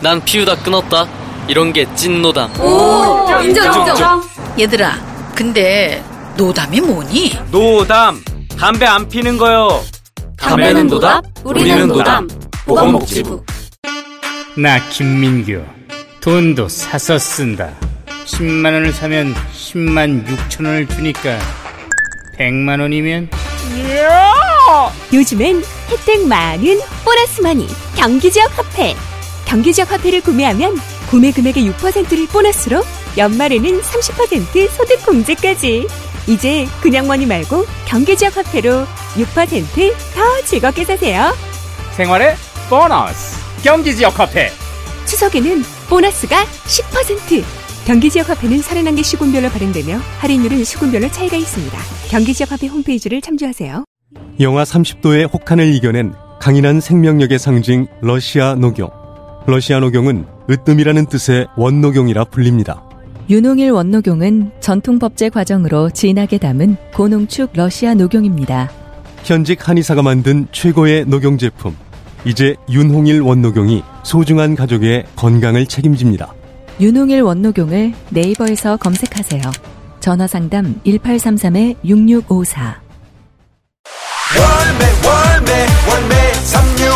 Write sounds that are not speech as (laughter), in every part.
난 피우다 끊었다. 이런 게 찐 노담. 오, 인정, 인정. 얘들아, 근데 노담이 뭐니? 노담. 담배 안 피는 거요. 담배는 노답, 우리는 노담. 보건복지부. 나 김민규 돈도 사서 쓴다 10만 원을 사면 10만 6천 원을 주니까 100만 원이면 요즘엔 혜택 많은 보너스 머니 경기지역 화폐 경기지역 화폐를 구매하면 구매 금액의 6%를 보너스로 연말에는 30% 소득 공제까지 이제 그냥 머니 말고 경기지역 화폐로 6%더 즐겁게 사세요 생활의 보너스 경기지역 화폐 추석에는 보너스가 10% 경기지역 화폐는 31개 시군별로 발행되며 할인율은 시군별로 차이가 있습니다. 경기지역 화폐 홈페이지를 참조하세요. 영하 30도의 혹한을 이겨낸 강인한 생명력의 상징 러시아 녹용. 러시아 녹용은 으뜸이라는 뜻의 원녹용이라 불립니다. 윤홍일 원녹용은 전통 법제 과정으로 진하게 담은 고농축 러시아 녹용입니다. 현직 한의사가 만든 최고의 녹용 제품. 이제 윤홍일 원녹용이 소중한 가족의 건강을 책임집니다. 윤홍일 원녹용을 네이버에서 검색하세요. 전화 상담 1833-6654. 월매 월매 월매 369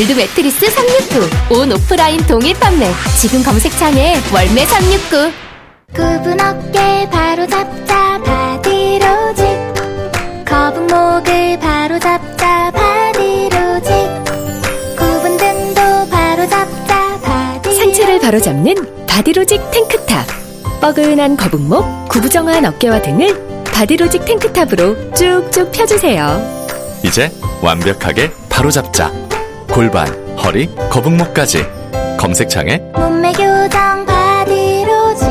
월드 매트리스 369. 온 오프라인 동일 판매. 지금 검색창에 월매 369. 굽은 어깨 바로 잡자 바디로직 거북목을 바로 잡자 바디로직 굽은 등도 바로 잡자 바디 상체를 바로 잡는 바디로직 탱크탑. 뻐근한 거북목, 구부정한 어깨와 등을 바디로직 탱크탑으로 쭉쭉 펴주세요. 이제 완벽하게 바로잡자. 골반, 허리, 거북목까지. 검색창에 몸매 교정 바디로직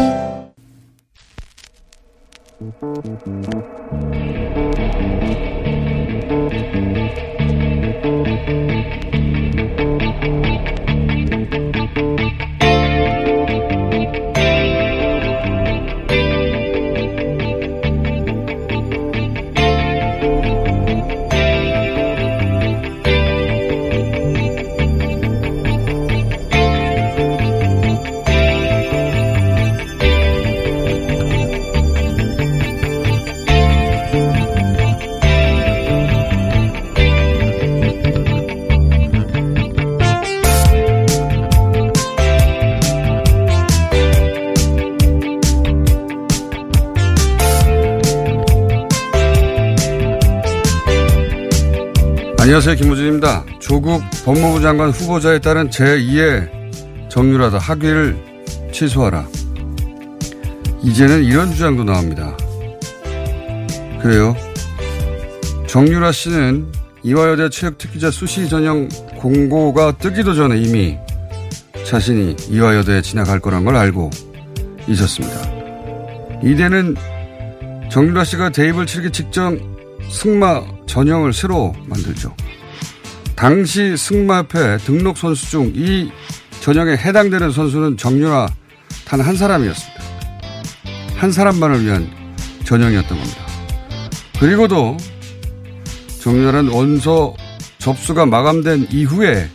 안녕하세요. 김무진입니다. 조국 법무부 장관 후보자에 따른 제2의 정유라다 학위를 취소하라. 이제는 이런 주장도 나옵니다. 그래요. 정유라 씨는 이화여대 체육특기자 수시 전형 공고가 뜨기도 전에 이미 자신이 이화여대에 진학할 거란 걸 알고 있었습니다. 이대는 정유라 씨가 대입을 치르기 직전 승마 전형을 새로 만들죠. 당시 승마협회 등록 선수 중 이 전형에 해당되는 선수는 정유라 단 한 사람이었습니다. 한 사람만을 위한 전형이었던 겁니다. 그리고도 정유라는 원서 접수가 마감된 이후에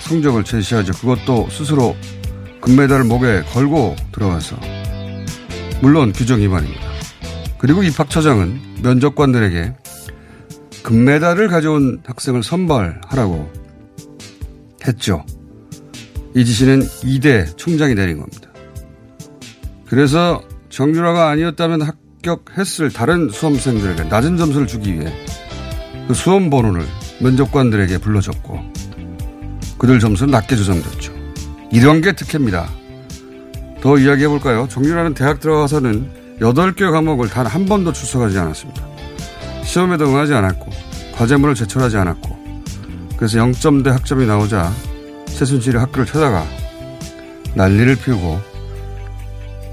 성적을 제시하죠. 그것도 스스로 금메달을 목에 걸고 들어가서 물론 규정 위반입니다. 그리고 입학처장은 면접관들에게 금메달을 가져온 학생을 선발하라고 했죠. 이 지시는 이대 총장이 내린 겁니다. 그래서 정유라가 아니었다면 합격했을 다른 수험생들에게 낮은 점수를 주기 위해 그 수험 번호를 면접관들에게 불러줬고 그들 점수는 낮게 조정됐죠. 이런 게 특혜입니다. 더 이야기해 볼까요? 정유라는 대학 들어가서는 8개 과목을 단 한 번도 출석하지 않았습니다. 시험에도 응하지 않았고 과제물을 제출하지 않았고 그래서 0점대 학점이 나오자 최순실이 학교를 찾아가 난리를 피우고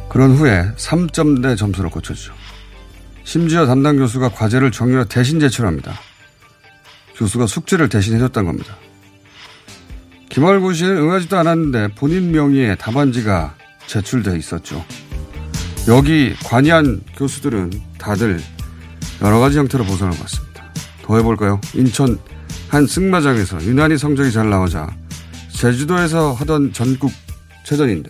그런 후에 3점대 점수를 고쳤죠. 심지어 담당 교수가 과제를 정유라 대신 제출합니다. 교수가 숙제를 대신 해줬던 겁니다. 씨는 응하지도 않았는데 본인 명의의 답안지가 제출돼 있었죠. 여기 관여한 교수들은 다들 여러 가지 형태로 보상을 받습니다. 더 해볼까요? 인천 한 승마장에서 유난히 성적이 잘 나오자 제주도에서 하던 전국 체전인데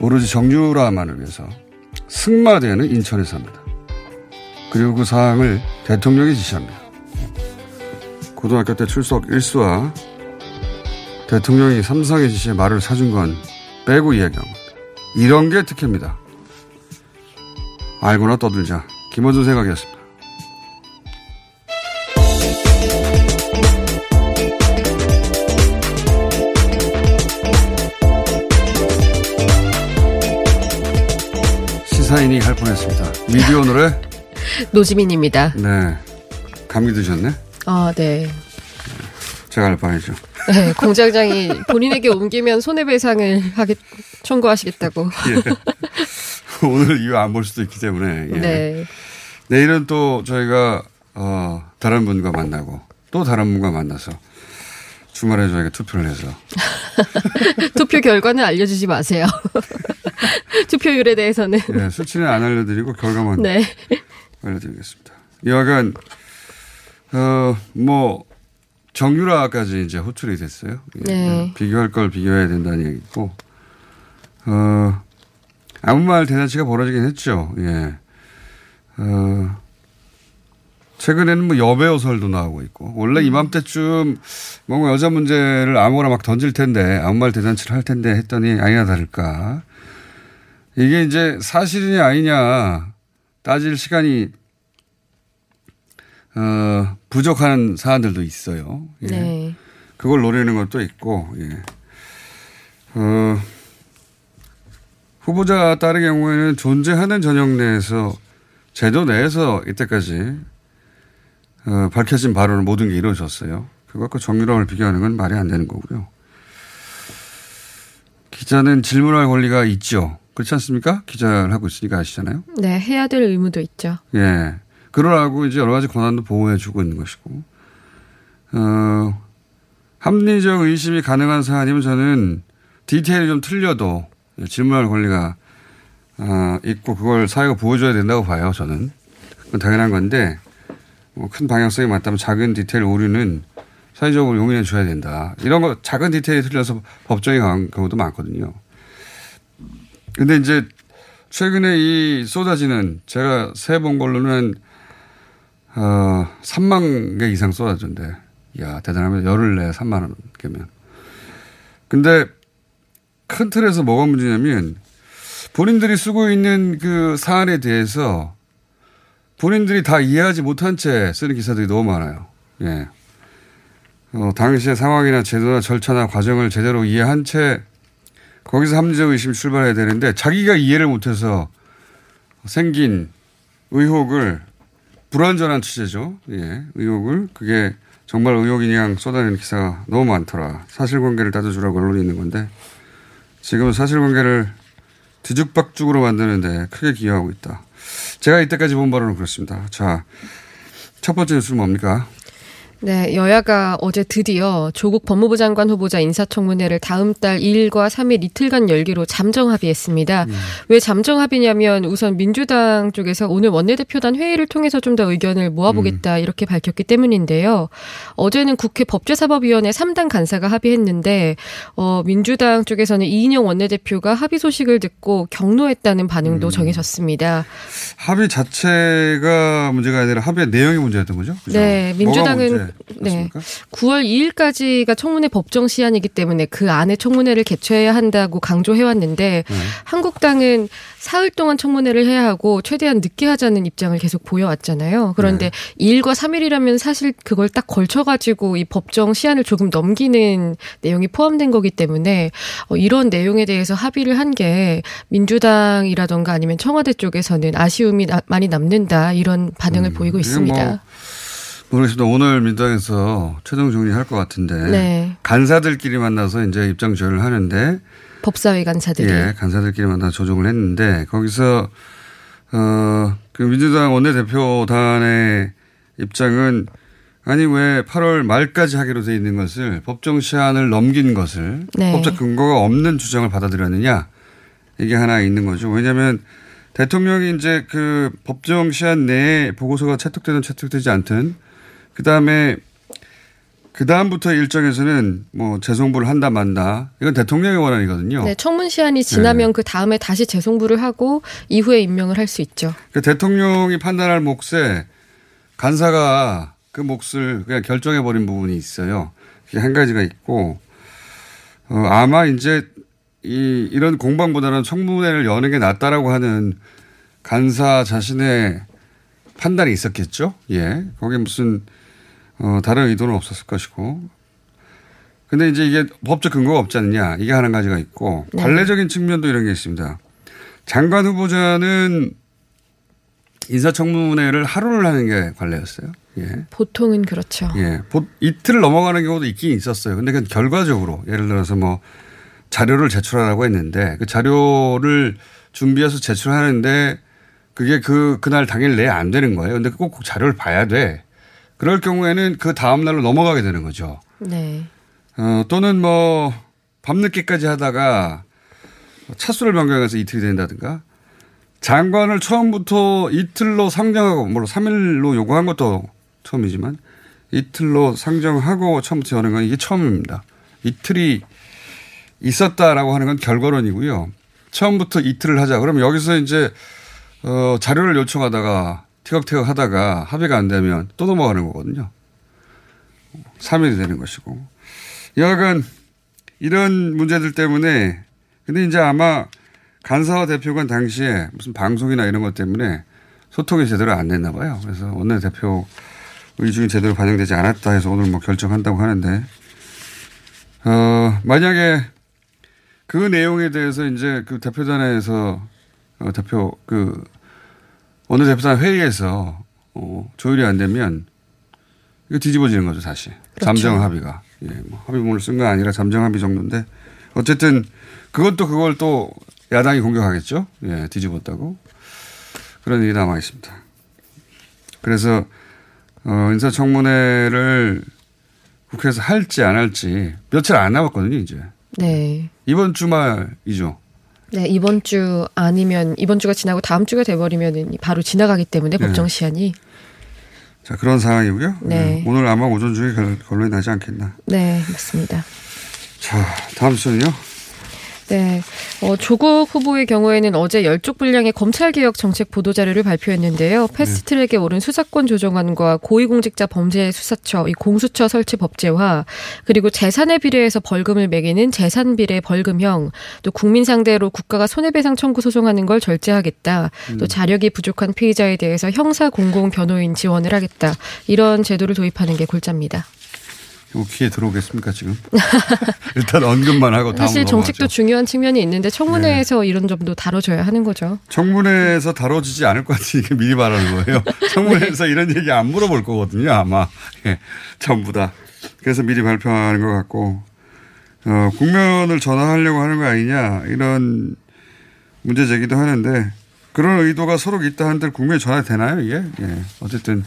오로지 정유라만을 위해서 승마대회는 인천에서 합니다. 그리고 그 사항을 대통령이 지시합니다. 고등학교 때 출석 일수와 대통령이 삼성의 지시에 말을 사준 건 빼고 이야기한 겁니다. 이런 게 특혜입니다. 알고나 떠들자. 김원준 생각이었습니다. 시사인이 할 뻔했습니다. 미디어 (laughs) 노래? 노지민입니다. 네. 감기 드셨네? 아, 네. 제가 할 뻔했죠. 네, 공장장이 본인에게 옮기면 손해배상을 하겠, 청구하시겠다고. (laughs) 예. 오늘 이거 안볼 수도 있기 때문에. 예. 네. 내일은 또 저희가, 어, 다른 분과 만나고 또 다른 분과 만나서 주말에 저희가 투표를 해서. (laughs) 투표 결과는 알려주지 마세요. (laughs) 투표율에 대해서는. 예, 수치는 안 알려드리고 결과만 네. 알려드리겠습니다. 여하간, 어, 뭐, 정유라까지 이제 호출이 됐어요. 예, 네. 비교할 걸 비교해야 된다는 얘기고, 어, 아무 말 대잔치가 벌어지긴 했죠. 예. 어, 최근에는 뭐 여배우설도 나오고 있고, 원래 이맘때쯤 뭔가 여자 문제를 아무거나 막 던질 텐데, 아무 말 대잔치를 할 텐데 했더니 아니나 다를까. 이게 이제 사실이냐 아니냐 따질 시간이 어, 부족한 사안들도 있어요. 예. 네. 그걸 노리는 것도 있고, 예. 어, 후보자 따른 경우에는 존재하는 전형 내에서 제도 내에서 이때까지 어, 밝혀진 바로는 모든 게 이루어졌어요. 그것과 정유라를 비교하는 건 말이 안 되는 거고요. 기자는 질문할 권리가 있죠. 그렇지 않습니까? 기자를 하고 있으니까 아시잖아요. 네, 해야 될 의무도 있죠. 예. 그러라고 이제 여러 가지 권한도 보호해주고 있는 것이고, 어, 합리적 의심이 가능한 사안이면 저는 디테일이 좀 틀려도 질문할 권리가 어, 있고 그걸 사회가 보호줘야 된다고 봐요. 저는 그건 당연한 건데 뭐 큰 방향성이 맞다면 작은 디테일 오류는 사회적으로 용인해 줘야 된다. 이런 거 작은 디테일이 틀려서 법정에 간 경우도 많거든요. 근데 이제 최근에 이 쏟아지는 제가 세 본 걸로는 어, 3만 개 이상 쏟아졌는데, 야 대단하면 열흘 내에 3만 원 개면. 근데 큰 틀에서 뭐가 문제냐면 본인들이 쓰고 있는 그 사안에 대해서 본인들이 다 이해하지 못한 채 쓰는 기사들이 너무 많아요. 예. 어, 당시의 상황이나 제도나 절차나 과정을 제대로 이해한 채 거기서 합리적 의심이 출발해야 되는데 자기가 이해를 못해서 생긴 의혹을 불완전한 취재죠. 예. 의혹을 그게 정말 의혹이냐 쏟아내는 기사가 너무 많더라. 사실관계를 따져주라고 언론이 있는 건데 지금은 사실관계를 뒤죽박죽으로 만드는데 크게 기여하고 있다. 제가 이때까지 본 바로는 그렇습니다. 자, 첫 번째 뉴스는 뭡니까? 네, 여야가 어제 드디어 조국 법무부 장관 후보자 인사청문회를 다음 달 2일과 3일 이틀간 열기로 잠정 합의했습니다. 음. 왜 잠정 합의냐면 우선 민주당 쪽에서 오늘 원내대표단 회의를 통해서 좀 더 의견을 모아보겠다 이렇게 밝혔기 때문인데요. 어제는 국회 법제사법위원회 3당 간사가 합의했는데 어, 민주당 쪽에서는 이인영 원내대표가 합의 소식을 듣고 경로했다는 반응도 정해졌습니다. 합의 자체가 문제가 아니라 합의 내용이 문제였던 거죠? 그죠? 네, 민주당은 문제? 네. 9월 2일까지가 청문회 법정 시한이기 때문에 그 안에 청문회를 개최해야 한다고 강조해 왔는데 네. 한국당은 사흘 동안 청문회를 해야 하고 최대한 늦게 하자는 입장을 계속 보여왔잖아요. 그런데 네. 2일과 3일이라면 사실 그걸 딱 걸쳐가지고 이 법정 시한을 조금 넘기는 내용이 포함된 거기 때문에 어, 이런 내용에 대해서 합의를 한 게 민주당이라던가 아니면 청와대 쪽에서는 아쉬움이 나- 많이 남는다 이런 반응을 보이고 이게 있습니다. 뭐 모르겠습니다. 오늘 민주당에서 최종 정리할 것 같은데 네. 간사들끼리 만나서 이제 입장 조율을 하는데 법사위 간사들이 예, 간사들끼리 만나 조정을 했는데 거기서 어그 민주당 원내대표단의 입장은 아니 왜 8월 말까지 하기로 돼 있는 것을 법정 시한을 넘긴 것을 네. 법적 근거가 없는 주장을 받아들였느냐 이게 하나 있는 거죠. 왜냐하면 대통령이 이제 그 법정 시한 내에 보고서가 채택되든 채택되지 않든 그 다음에 그 다음부터 일정에서는 뭐 재송부를 한다 만다 이건 대통령의 원안이거든요. 네, 청문 시한이 지나면 그 다음에 다시 재송부를 하고 이후에 임명을 할 수 있죠. 그 대통령이 판단할 몫에 간사가 그 몫을 그냥 결정해 버린 부분이 있어요. 그게 한 가지가 있고 어, 아마 이제 이 이런 공방보다는 청문회를 여는 게 낫다라고 하는 간사 자신의 판단이 있었겠죠. 예, 거기에 무슨 어, 다른 의도는 없었을 것이고. 근데 이제 이게 법적 근거가 없지 않느냐. 이게 하나 가지가 있고 네. 관례적인 측면도 이런 게 있습니다. 장관 후보자는 인사청문회를 하루를 하는 게 관례였어요. 예. 보통은 그렇죠. 예. 보- 이틀을 넘어가는 경우도 있긴 있었어요. 근데 그건 결과적으로 예를 들어서 뭐 자료를 제출하라고 했는데 그 자료를 준비해서 제출하는데 그게 그, 그날 당일 내에 안 되는 거예요. 근데 꼭그 자료를 봐야 돼. 그럴 경우에는 그 다음날로 넘어가게 되는 거죠. 네. 어, 또는 뭐 밤늦게까지 하다가 차수를 변경해서 이틀이 된다든가 장관을 처음부터 이틀로 상정하고 물론 3일로 요구한 것도 처음이지만 이틀로 상정하고 처음부터 여는 건 이게 처음입니다. 이틀이 있었다라고 하는 건 결과론이고요. 처음부터 이틀을 하자. 그러면 여기서 이제 어, 자료를 요청하다가 티격태격 하다가 합의가 안 되면 또 넘어가는 거거든요. 3일이 되는 것이고. 여하간 이런 문제들 때문에 근데 이제 아마 간사와 대표관 당시에 무슨 방송이나 이런 것 때문에 소통이 제대로 안 됐나 봐요. 그래서 원내대표 의중이 제대로 반영되지 않았다 해서 오늘 뭐 결정한다고 하는데 어, 만약에 그 내용에 대해서 이제 그 대표단에서 어, 대표 그 어느 대표단 회의에서 어, 조율이 안 되면 이거 뒤집어지는 거죠 다시 그렇죠. 잠정 합의가 예, 뭐 합의문을 쓴 건 아니라 잠정 합의 정도인데 어쨌든 그것도 그걸 또 야당이 공격하겠죠 예, 뒤집었다고 그런 일이 남아 있습니다. 그래서 어, 인사청문회를 국회에서 할지 안 할지 며칠 안 남았거든요 이제 네. 이번 주말이죠. 네, 이번 주 아니면 이번 주가 지나고 다음 주가 돼버리면 바로 지나가기 때문에 네. 법정 시한이. 자 그런 상황이고요. 네. 예, 오늘 아마 오전 중에 결- 결론이 나지 않겠나. 네, 맞습니다. 자 다음 순요. 네. 어, 조국 후보의 경우에는 어제 열쪽 분량의 검찰개혁 정책 보도자료를 발표했는데요. 패스트트랙에 오른 수사권 조정안과 고위공직자 범죄수사처, 이 공수처 설치 법제화, 그리고 재산에 비례해서 벌금을 매기는 재산 비례 벌금형, 또 국민 상대로 국가가 손해배상 청구 소송하는 걸 절제하겠다. 또 음. 자력이 부족한 피의자에 대해서 형사 공공 변호인 지원을 하겠다. 이런 제도를 도입하는 게 골자입니다. 귀에 들어오겠습니까 지금? (laughs) 일단 언급만 하고 다음 사실 넘어가죠. 네. 정책도 중요한 측면이 있는데 청문회에서 이런 점도 다뤄줘야 하는 거죠. 청문회에서 다뤄지지 않을 것 같으니까 미리 말하는 거예요. (laughs) 청문회에서 이런 얘기 안 물어볼 거거든요, 아마. 예, 전부 다. 그래서 미리 발표하는 것 같고, 어, 국면을 전환하려고 하는 거 아니냐, 이런 문제 제기도 하는데, 그런 의도가 서로 있다 한들 국면이 전환되나요, 이게? 예, 어쨌든.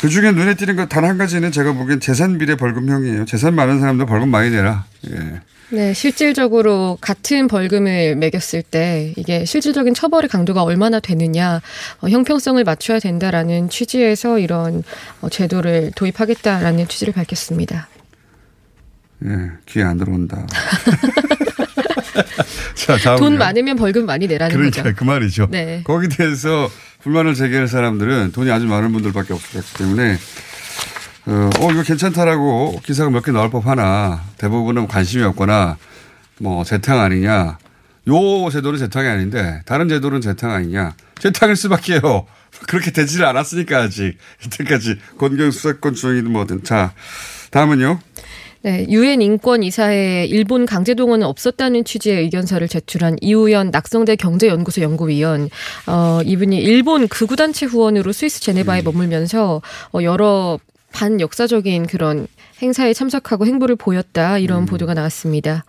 그 중에 눈에 띄는 것단한 가지는 제가 보기엔 재산 비례 벌금형이에요. 재산 많은 사람들 벌금 많이 내라. 예. 네, 실질적으로 같은 벌금을 매겼을 때 이게 실질적인 처벌의 강도가 얼마나 되느냐, 어, 형평성을 맞춰야 된다라는 취지에서 이런 어, 제도를 도입하겠다라는 취지를 밝혔습니다. 예, 귀에 안 들어온다. (laughs) 자. 돈 많으면 벌금 많이 내라는 그러니까 거죠. 그 말이죠. 네. 거기에 대해서 불만을 제기할 사람들은 돈이 아주 많은 분들밖에 없기 때문에 어, 어, 이거 괜찮다라고 기사가 몇 개 나올 법 하나 대부분은 관심이 없거나 뭐 재탕 아니냐. 요 제도는 재탕이 아닌데 다른 제도는 재탕 아니냐. 재탕일 수밖에요. (laughs) 그렇게 되지를 않았으니까 아직 이때까지 권경 수사권 주행이든 뭐든. 자, 다음은요. 네, 유엔 인권 이사회에 일본 강제 동원은 없었다는 취지의 의견서를 제출한 이우연 낙성대 경제연구소 연구위원. 어, 이분이 일본 극우 단체 후원으로 스위스 제네바에 머물면서 어, 여러 반 역사적인 그런 행사에 참석하고 행보를 보였다 이런 보도가 나왔습니다.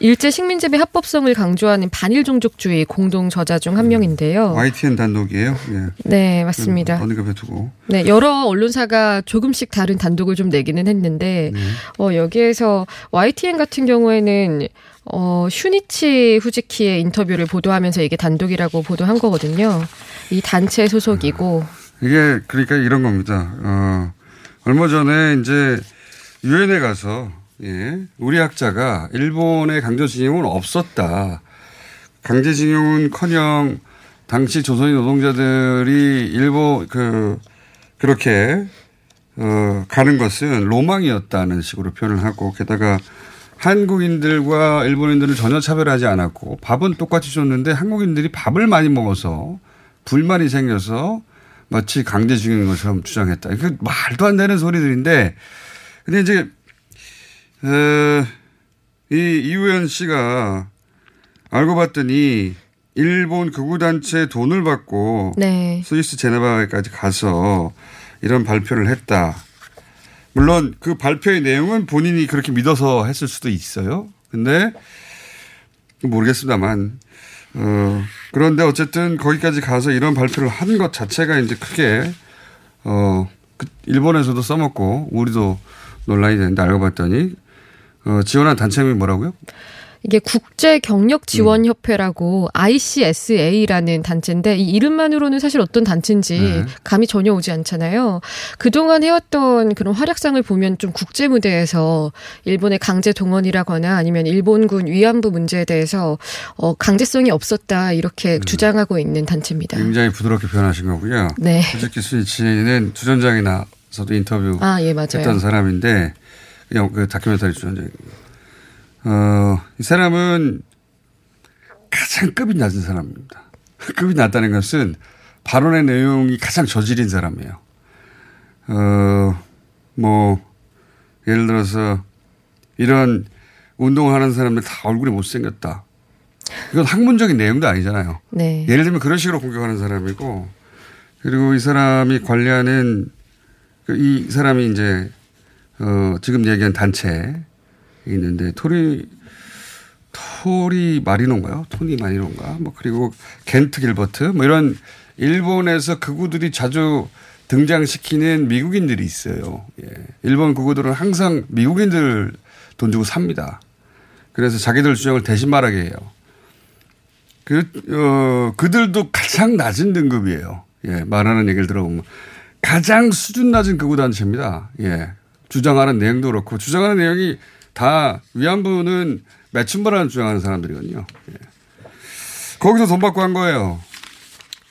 일제 식민지배 합법성을 강조하는 반일 종족주의 공동 저자 중 한 명인데요. YTN 단독이에요. 예. 네, 맞습니다. 어느 가 두고. 네, 여러 언론사가 조금씩 다른 단독을 좀 내기는 했는데, 어, 여기에서 YTN 같은 경우에는, 어, 슈니치 후지키의 인터뷰를 보도하면서 이게 단독이라고 보도한 거거든요. 이 단체 소속이고. 이게 그러니까 이런 겁니다. 어, 얼마 전에 이제 유엔에 가서 예, 우리 학자가 일본의 강제징용은 없었다. 강제징용은 커녕 당시 조선인 노동자들이 일본 그 그렇게 어, 가는 것은 로망이었다는 식으로 표현을 하고 게다가 한국인들과 일본인들은 전혀 차별하지 않았고 밥은 똑같이 줬는데 한국인들이 밥을 많이 먹어서 불만이 생겨서 마치 강제징용인 것처럼 주장했다. 그 말도 안 되는 소리들인데 근데 이제 에, 이 이우현 씨가 알고 봤더니 일본 극우단체 돈을 받고 네. 스위스 제네바까지 가서 이런 발표를 했다. 물론 그 발표의 내용은 본인이 그렇게 믿어서 했을 수도 있어요. 근데 모르겠습니다만 어, 그런데 어쨌든 거기까지 가서 이런 발표를 한 것 자체가 이제 크게 어, 그 일본에서도 써먹고 우리도 논란이 되는데 알고 봤더니 어, 지원한 단체 이름이 뭐라고요? 이게 국제 경력 지원 협회라고 ICSA라는 단체인데 이 이름만으로는 사실 어떤 단체인지 네. 감이 전혀 오지 않잖아요. 그동안 해왔던 그런 활약상을 보면 좀 국제 무대에서 일본의 강제 동원이라거나 아니면 일본군 위안부 문제에 대해서 어 강제성이 없었다 이렇게 주장하고 있는 단체입니다. 굉장히 부드럽게 표현하신 거고요. 네. 수직기 수이치는 주전장에 나서도 인터뷰 아, 예, 맞아요. 했던 사람인데 그냥 그 다큐멘터리 주전장. 어, 이 사람은 가장 급이 낮은 사람입니다. (laughs) 급이 낮다는 것은 발언의 내용이 가장 저질인 사람이에요. 어, 뭐, 예를 들어서 이런 운동을 하는 사람들 다 얼굴이 못생겼다. 이건 학문적인 내용도 아니잖아요. 네. 예를 들면 그런 식으로 공격하는 사람이고 그리고 이 사람이 관리하는 그이 사람이 이제 어 지금 얘기한 단체 있는데 토리 토리 마리노인가요? 토니 마리노인가? 뭐 그리고 겐트 길버트 뭐 이런 일본에서 극우들이 자주 등장시키는 미국인들이 있어요. 예. 일본 극우들은 항상 미국인들 돈 주고 삽니다. 그래서 자기들 주장을 대신 말하게 해요. 그, 어, 그들도 가장 낮은 등급이에요. 예, 말하는 얘기를 들어보면. 가장 수준 낮은 극우단체입니다. 예. 주장하는 내용도 그렇고, 주장하는 내용이 다 위안부는 매춘바라는 주장하는 사람들이거든요. 예. 거기서 돈 받고 한 거예요.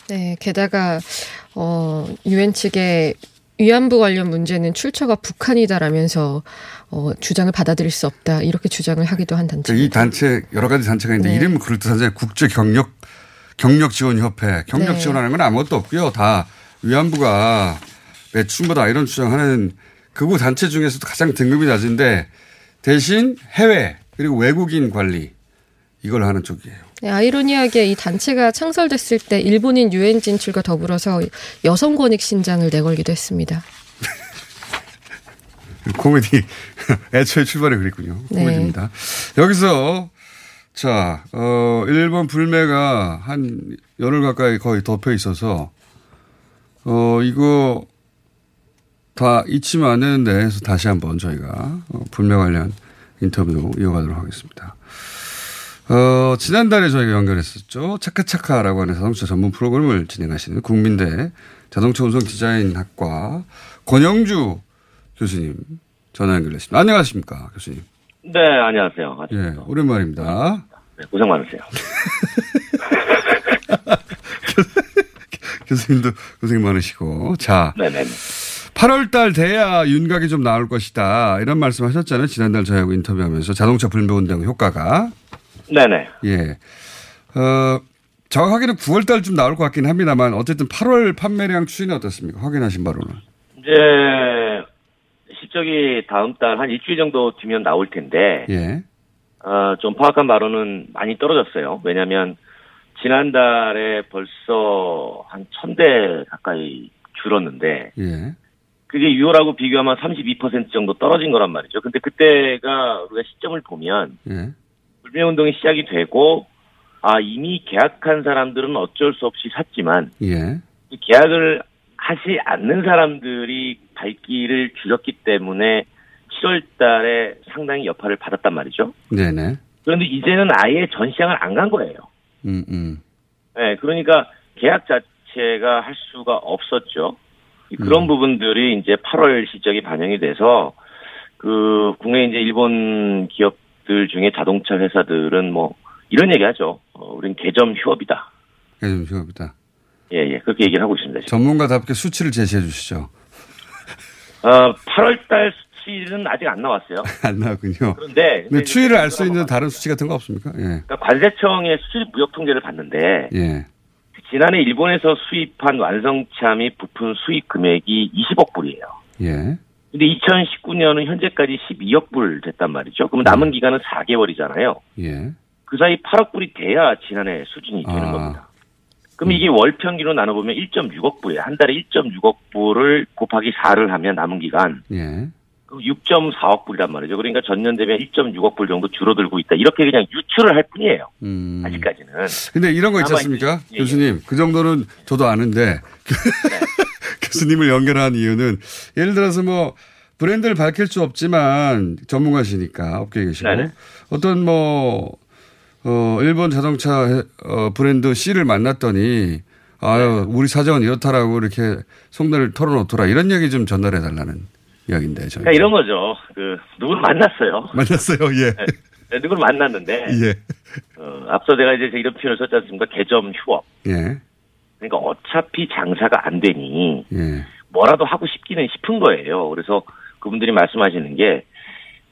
네, 게다가 어 유엔 측의 위안부 관련 문제는 출처가 북한이다라면서 어 주장을 받아들일 수 없다 이렇게 주장을 하기도 한 단체. 이 단체 여러 가지 단체가 있는데 네. 이름은 그럴듯하잖아요. 국제 경력 경력 지원 협회. 경력 네. 지원하는 건 아무것도 없고요. 다 위안부가 매춘보다 이런 주장하는 극우 단체 중에서도 가장 등급이 낮은데 대신 해외 그리고 외국인 관리 이걸 하는 쪽이에요. 네, 아이러니하게 이 단체가 창설됐을 때 일본인 유엔 진출과 더불어서 여성 권익 신장을 내걸기도 했습니다. (laughs) 코미디 (laughs) 애초에 출발이 그랬군요. 네. 코미디입니다. 여기서 자, 어, 일본 불매가 한 열흘 가까이 거의 덮여 있어서 어, 이거 다안 되는데 해서 다시 한번 저희가 어, 불매 관련 인터뷰 이어가도록 하겠습니다. 어, 지난달에 저희가 연결했었죠. 차카차카라고 하는 자동차 전문 프로그램을 진행하시는 국민대 자동차 운송 디자인학과 권영주 교수님 전화 연결했습니다. 안녕하십니까, 교수님. 네, 안녕하세요. 예, 오랜만입니다. 네, 고생 많으세요. (laughs) 교수님도 고생 많으시고. 자, 네네. 8월 달 돼야 윤곽이 좀 나올 것이다. 이런 말씀 하셨잖아요. 지난달 저희하고 인터뷰하면서 자동차 불매 운동 효과가. 네네. 예. 어, 정확하게는 9월 달쯤 나올 것 같긴 합니다만 어쨌든 8월 판매량 추이는 어떻습니까? 확인하신 바로는. 이제 실적이 다음 달 한 일주일 정도 뒤면 나올 텐데 예. 어, 좀 파악한 바로는 많이 떨어졌어요. 왜냐하면 지난달에 벌써 한 천 대 가까이 줄었는데 예. 그게 6월하고 비교하면 32% 정도 떨어진 거란 말이죠. 근데 그때가 우리가 시점을 보면 예. 불매운동이 시작이 되고 아 이미 계약한 사람들은 어쩔 수 없이 샀지만 예. 이 계약을 하지 않는 사람들이 발길을 줄였기 때문에 7월 달에 상당히 여파를 받았단 말이죠. 네네. 그런데 이제는 아예 전 시장을 안 간 거예요. 음, 음. 네, 그러니까 계약 자체가 할 수가 없었죠. 그런 부분들이 이제 8월 실적이 반영이 돼서 그 국내 이제 일본 기업들 중에 자동차 회사들은 뭐 이런 얘기하죠. 어, 우린 개점 휴업이다. 개점 휴업이다. 예, 예, 그렇게 얘기를 하고 있습니다. 지금. 전문가답게 수치를 제시해 주시죠. 어, 8월 달 수치는 아직 안 나왔어요. (laughs) 안 나왔군요. 그런데 추이를 알 수 있는 다른 수치 같은 거 없습니까? 예. 그러니까 관세청의 수출 무역 통계를 봤는데 예. 지난해 일본에서 수입한 완성차 및 부품 수입 금액이 20억 불이에요. 예. 근데 2019년은 현재까지 12억 불 됐단 말이죠. 그럼 남은 기간은 4개월이잖아요. 예. 그 사이 8억 불이 돼야 지난해 수준이 되는 아. 겁니다. 그럼 이게 월 평균으로 나눠보면 1.6억 불이에요. 한 달에 1.6억 불을 곱하기 4를 하면 남은 기간 예. 그럼 6.4억 불이란 말이죠. 그러니까 전년 대비 1.6억 불 정도 줄어들고 있다. 이렇게 그냥 유출을 할 뿐이에요. 음. 아직까지는. 근데 이런 거 있지 않습니까? 이제- 예, 교수님. 그 정도는 저도 아는데. (laughs) 교수님을 연결한 이유는 예를 들어서 뭐 브랜드를 밝힐 수 없지만 전문가시니까 업계에 계시고 네네. 어떤 뭐, 어, 일본 자동차 해- 어, 브랜드 C를 만났더니 아유, 우리 사정은 이렇다라고 이렇게 속내를 털어놓더라. 이런 얘기 좀 전달해 달라는 이야기인데, 저희. 그러니까 이런 거죠. 그 누구를 만났어요. (laughs) 만났어요, 예. 네, 누구를 만났는데 예. 어, 앞서 내가 이제 이런 표현을 썼지 않습니까? 개점 휴업. 예. 그러니까 어차피 장사가 안 되니 예. 뭐라도 하고 싶기는 싶은 거예요. 그래서 그분들이 말씀하시는 게,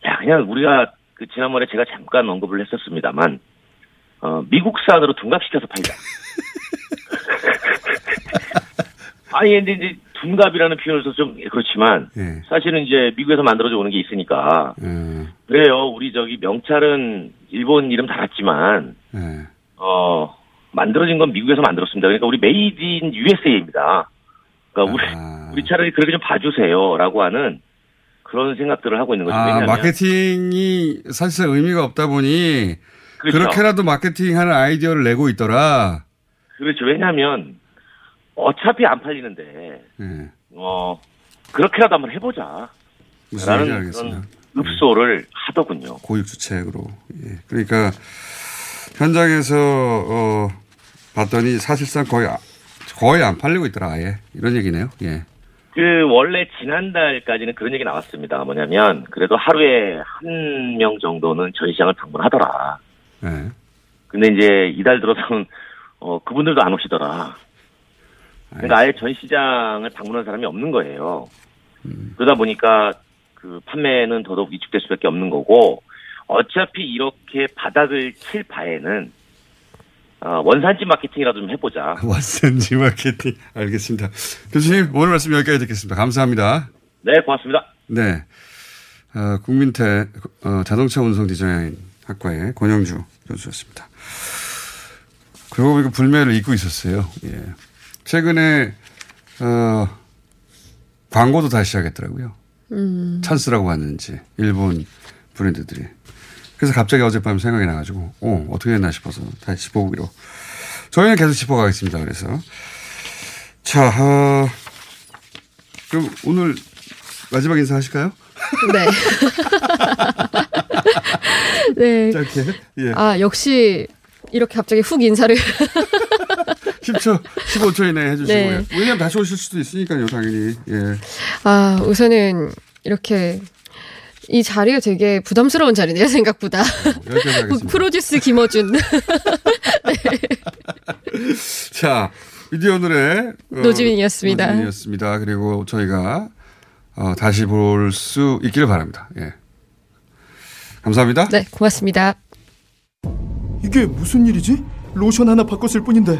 야, 그냥 우리가 그 지난번에 제가 잠깐 언급을 했었습니다만, 어, 미국산으로 둔갑시켜서 팔자. (laughs) (laughs) 아니, 근데 이제 둔갑이라는 표현을 써서 좀 그렇지만, 예. 사실은 이제 미국에서 만들어져 오는 게 있으니까, 예. 그래요. 우리 저기 명찰은 일본 이름 달았지만, 예. 어, 만들어진 건 미국에서 만들었습니다. 그러니까 우리 made in USA입니다. 그러니까 우리, 우리 차라리 그렇게 좀 봐주세요라고 하는 그런 생각들을 하고 있는 거죠. 아, 왜냐하면 마케팅이 사실상 의미가 없다 보니 그렇죠. 그렇게라도 마케팅하는 아이디어를 내고 있더라. 그렇죠. 왜냐하면 어차피 안 팔리는데 예. 어 그렇게라도 한번 해보자. 무슨 라는 알겠습니다. 그런 읍소를 하더군요. 고육 주책으로. 예. 그러니까 현장에서 어, 봤더니 사실상 거의 아- 거의 안 팔리고 있더라 아예 이런 얘기네요. 예. 그 원래 지난달까지는 그런 얘기 나왔습니다. 뭐냐면 그래도 하루에 한 명 정도는 전시장을 방문하더라. 예. 근데 이제 이달 들어서는 어 그분들도 안 오시더라. 그러니까 아예 전 시장을 방문한 사람이 없는 거예요. 그러다 보니까 그 판매는 더더욱 위축될 수밖에 없는 거고 어차피 이렇게 바닥을 칠 바에는 어, 원산지 마케팅이라도 좀 해보자. (laughs) 왓슨지 마케팅 알겠습니다. 교수님 오늘 말씀 여기까지 듣겠습니다. 감사합니다. 네, 고맙습니다. 네. 어, 국민대 어, 자동차 운송 디자인 학과의 권영주 교수였습니다. 그러고 보니까 불매를 잊고 있었어요. 예. 최근에 어, 광고도 다시 시작했더라고요. 음. 찬스라고 봤는지 일본 브랜드들이. 그래서 갑자기 어젯밤 생각이 나가지고 어, 어떻게 했나 싶어서 다시 짚어보기로. 저희는 계속 짚어가겠습니다. 그래서 자 어, 그럼 오늘 마지막 인사 하실까요? 네. (laughs) 네. 짧게. 예. 아, 역시 이렇게 갑자기 훅 인사를 10초, 15초 이내에 해주시고요. 네. 왜냐면 다시 오실 수도 있으니까요, 당연히. 예. 아, 우선은 이렇게 이 자리가 되게 부담스러운 자리네요, 생각보다. 하겠습니다. (laughs) 프로듀스 김어준. (laughs) 자, 미디어 오늘의 어, 노지민이었습니다. 노지민이었습니다. 그리고 저희가 어, 다시 볼 수 있기를 바랍니다. 예. 감사합니다. 네, 고맙습니다. 이게 무슨 일이지? 로션 하나 바꿨을 뿐인데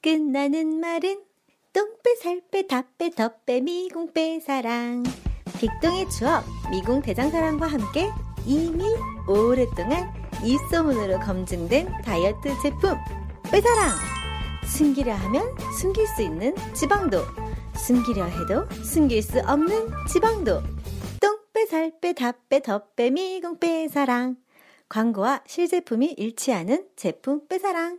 끝나는 말은 똥빼, 살빼, 다빼, 덧빼, 미궁빼, 사랑. 빅동의 추억, 미궁 대장사랑과 함께 이미 오랫동안 입소문으로 검증된 다이어트 제품 빼사랑. 숨기려 하면 숨길 수 있는 지방도, 숨기려 해도 숨길 수 없는 지방도. 똥빼, 살빼, 다빼, 덧빼, 미궁 빼, 사랑. 광고와 실제품이 일치하는 제품 빼사랑.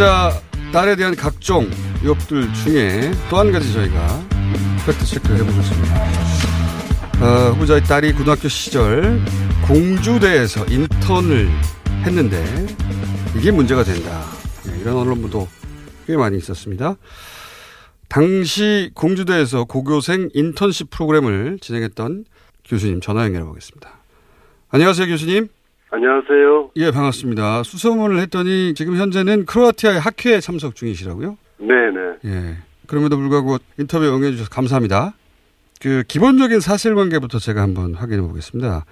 후보자 딸에 대한 각종 의혹들 중에 또 한 가지 저희가 팩트 체크를 해보겠습니다. 어, 후보자의 딸이 고등학교 시절 공주대에서 인턴을 했는데 이게 문제가 된다. 네, 이런 언론보도 꽤 많이 있었습니다. 당시 공주대에서 고교생 인턴십 프로그램을 진행했던 교수님 전화 연결해 보겠습니다. 안녕하세요, 교수님. 안녕하세요. 예, 반갑습니다. 수소문을 했더니 지금 현재는 크로아티아의 학회에 참석 중이시라고요? 네네. 예. 그럼에도 불구하고 인터뷰에 응해주셔서 감사합니다. 그 기본적인 사실관계부터 제가 한번 확인해 보겠습니다.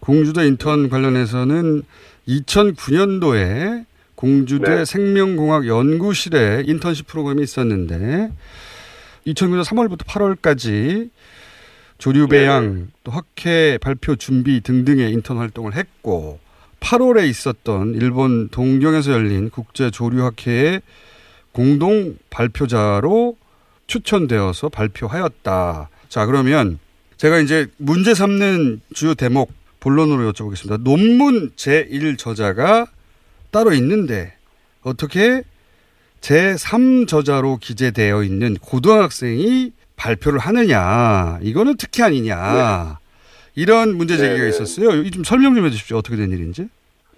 공주대 인턴 관련해서는 2009년도에 공주대 네. 생명공학 연구실에 인턴십 프로그램이 있었는데 2009년 3월부터 8월까지 조류 배양 또 학회 발표 준비 등등의 인턴 활동을 했고 8월에 있었던 일본 동경에서 열린 국제 조류 학회의 공동 발표자로 추천되어서 발표하였다. 자, 그러면 제가 이제 문제 삼는 주요 대목 본론으로 여쭤보겠습니다. 논문 제1 저자가 따로 있는데 어떻게 제3 저자로 기재되어 있는 고등학생이 발표를 하느냐. 이거는 특혜 아니냐. 이런 문제 제기가 네네. 있었어요. 이좀 설명 좀 해주십시오. 어떻게 된 일인지.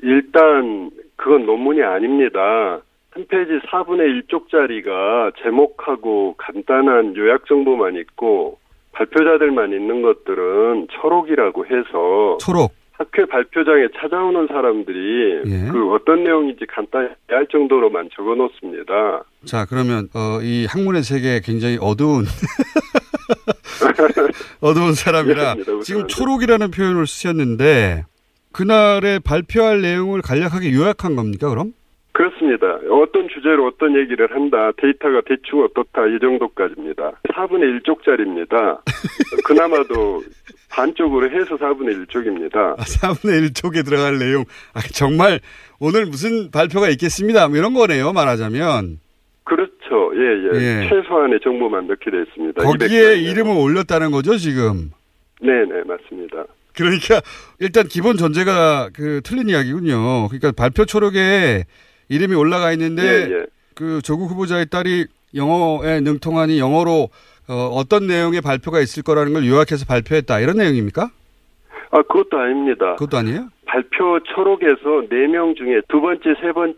일단 그건 논문이 아닙니다. 한 페이지 4분의 1쪽짜리가 제목하고 간단한 요약 정보만 있고 발표자들만 있는 것들은 초록이라고 해서 초록. 학회 발표장에 찾아오는 사람들이 예. 그 어떤 내용인지 간단히 알 정도로만 적어 놓습니다. 자, 그러면, 어, 이 학문의 세계에 굉장히 어두운, (laughs) 어두운 사람이라. 지금 초록이라는 표현을 쓰셨는데 그날에 발표할 내용을 간략하게 요약한 겁니까, 그럼? 그렇습니다. 어떤 주제로 어떤 얘기를 한다. 데이터가 대충 어떻다. 이 정도까지입니다. 4분의 1쪽짜리입니다. (laughs) 그나마도 반쪽으로 해서 4분의 1쪽입니다. 4분의 1쪽에 들어갈 내용. 아, 정말 오늘 무슨 발표가 있겠습니다. 뭐 이런 거네요, 말하자면. 그렇죠. 예, 예. 예. 최소한의 정보만 넣게 되어 있습니다. 거기에 이름을 올렸다는 거죠, 지금. 네네, 맞습니다. 그러니까 일단 기본 전제가 그 틀린 이야기군요. 그러니까 발표 초록에 이름이 올라가 있는데 예, 예. 그 조국 후보자의 딸이 영어에 능통하니 영어로 어, 떤 내용의 발표가 있을 거라는 걸 요약해서 발표했다 이런 내용입니까? 아, 그것도 아닙니다. 그것도 아니에요? 발표 초록에서 4명 중에 두 번째, 세 번째